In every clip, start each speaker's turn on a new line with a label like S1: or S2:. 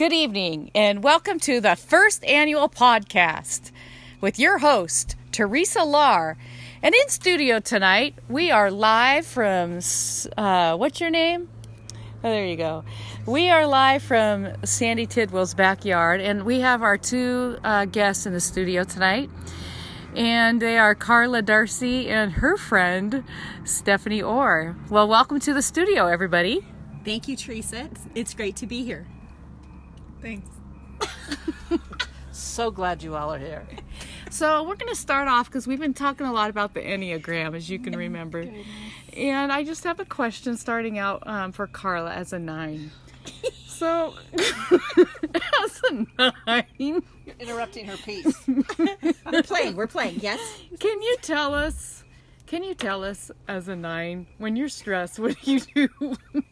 S1: Good evening, and welcome to the first annual podcast with your host, Teresa Lar. And in studio tonight, we are live from, uh, what's your name? Oh, there you go. We are live from Sandy Tidwell's backyard, and we have our two uh, guests in the studio tonight. And they are Carla Darcy and her friend, Stephanie Orr. Well, welcome to the studio, everybody.
S2: Thank you, Teresa. It's, it's great to be here.
S3: Thanks.
S1: so glad you all are here. So we're going to start off because we've been talking a lot about the Enneagram, as you can remember. And I just have a question starting out um, for Carla as a nine. So, as a nine,
S3: You're interrupting her piece.
S2: We're playing. We're playing. Yes.
S1: can you tell us? Can you tell us as a nine when you're stressed, what do you do?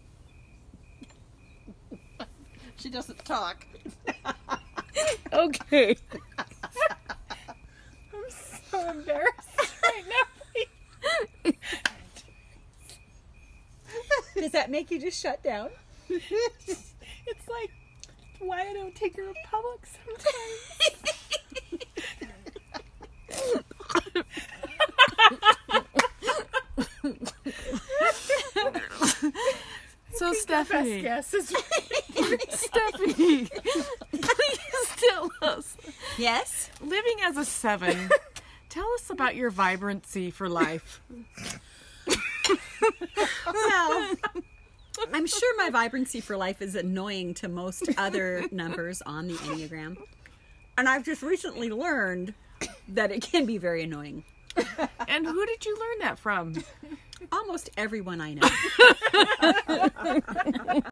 S3: She doesn't talk.
S1: okay.
S3: I'm so embarrassed right now.
S2: Does that make you just shut down?
S3: it's like why I don't I take her in public sometimes.
S1: So
S3: Best
S1: Stephanie,
S3: guess is
S1: Stephanie, please tell us.
S2: Yes.
S1: Living as a seven, tell us about your vibrancy for life.
S2: Well, I'm sure my vibrancy for life is annoying to most other numbers on the Enneagram. And I've just recently learned that it can be very annoying.
S1: And who did you learn that from?
S2: Almost everyone I know.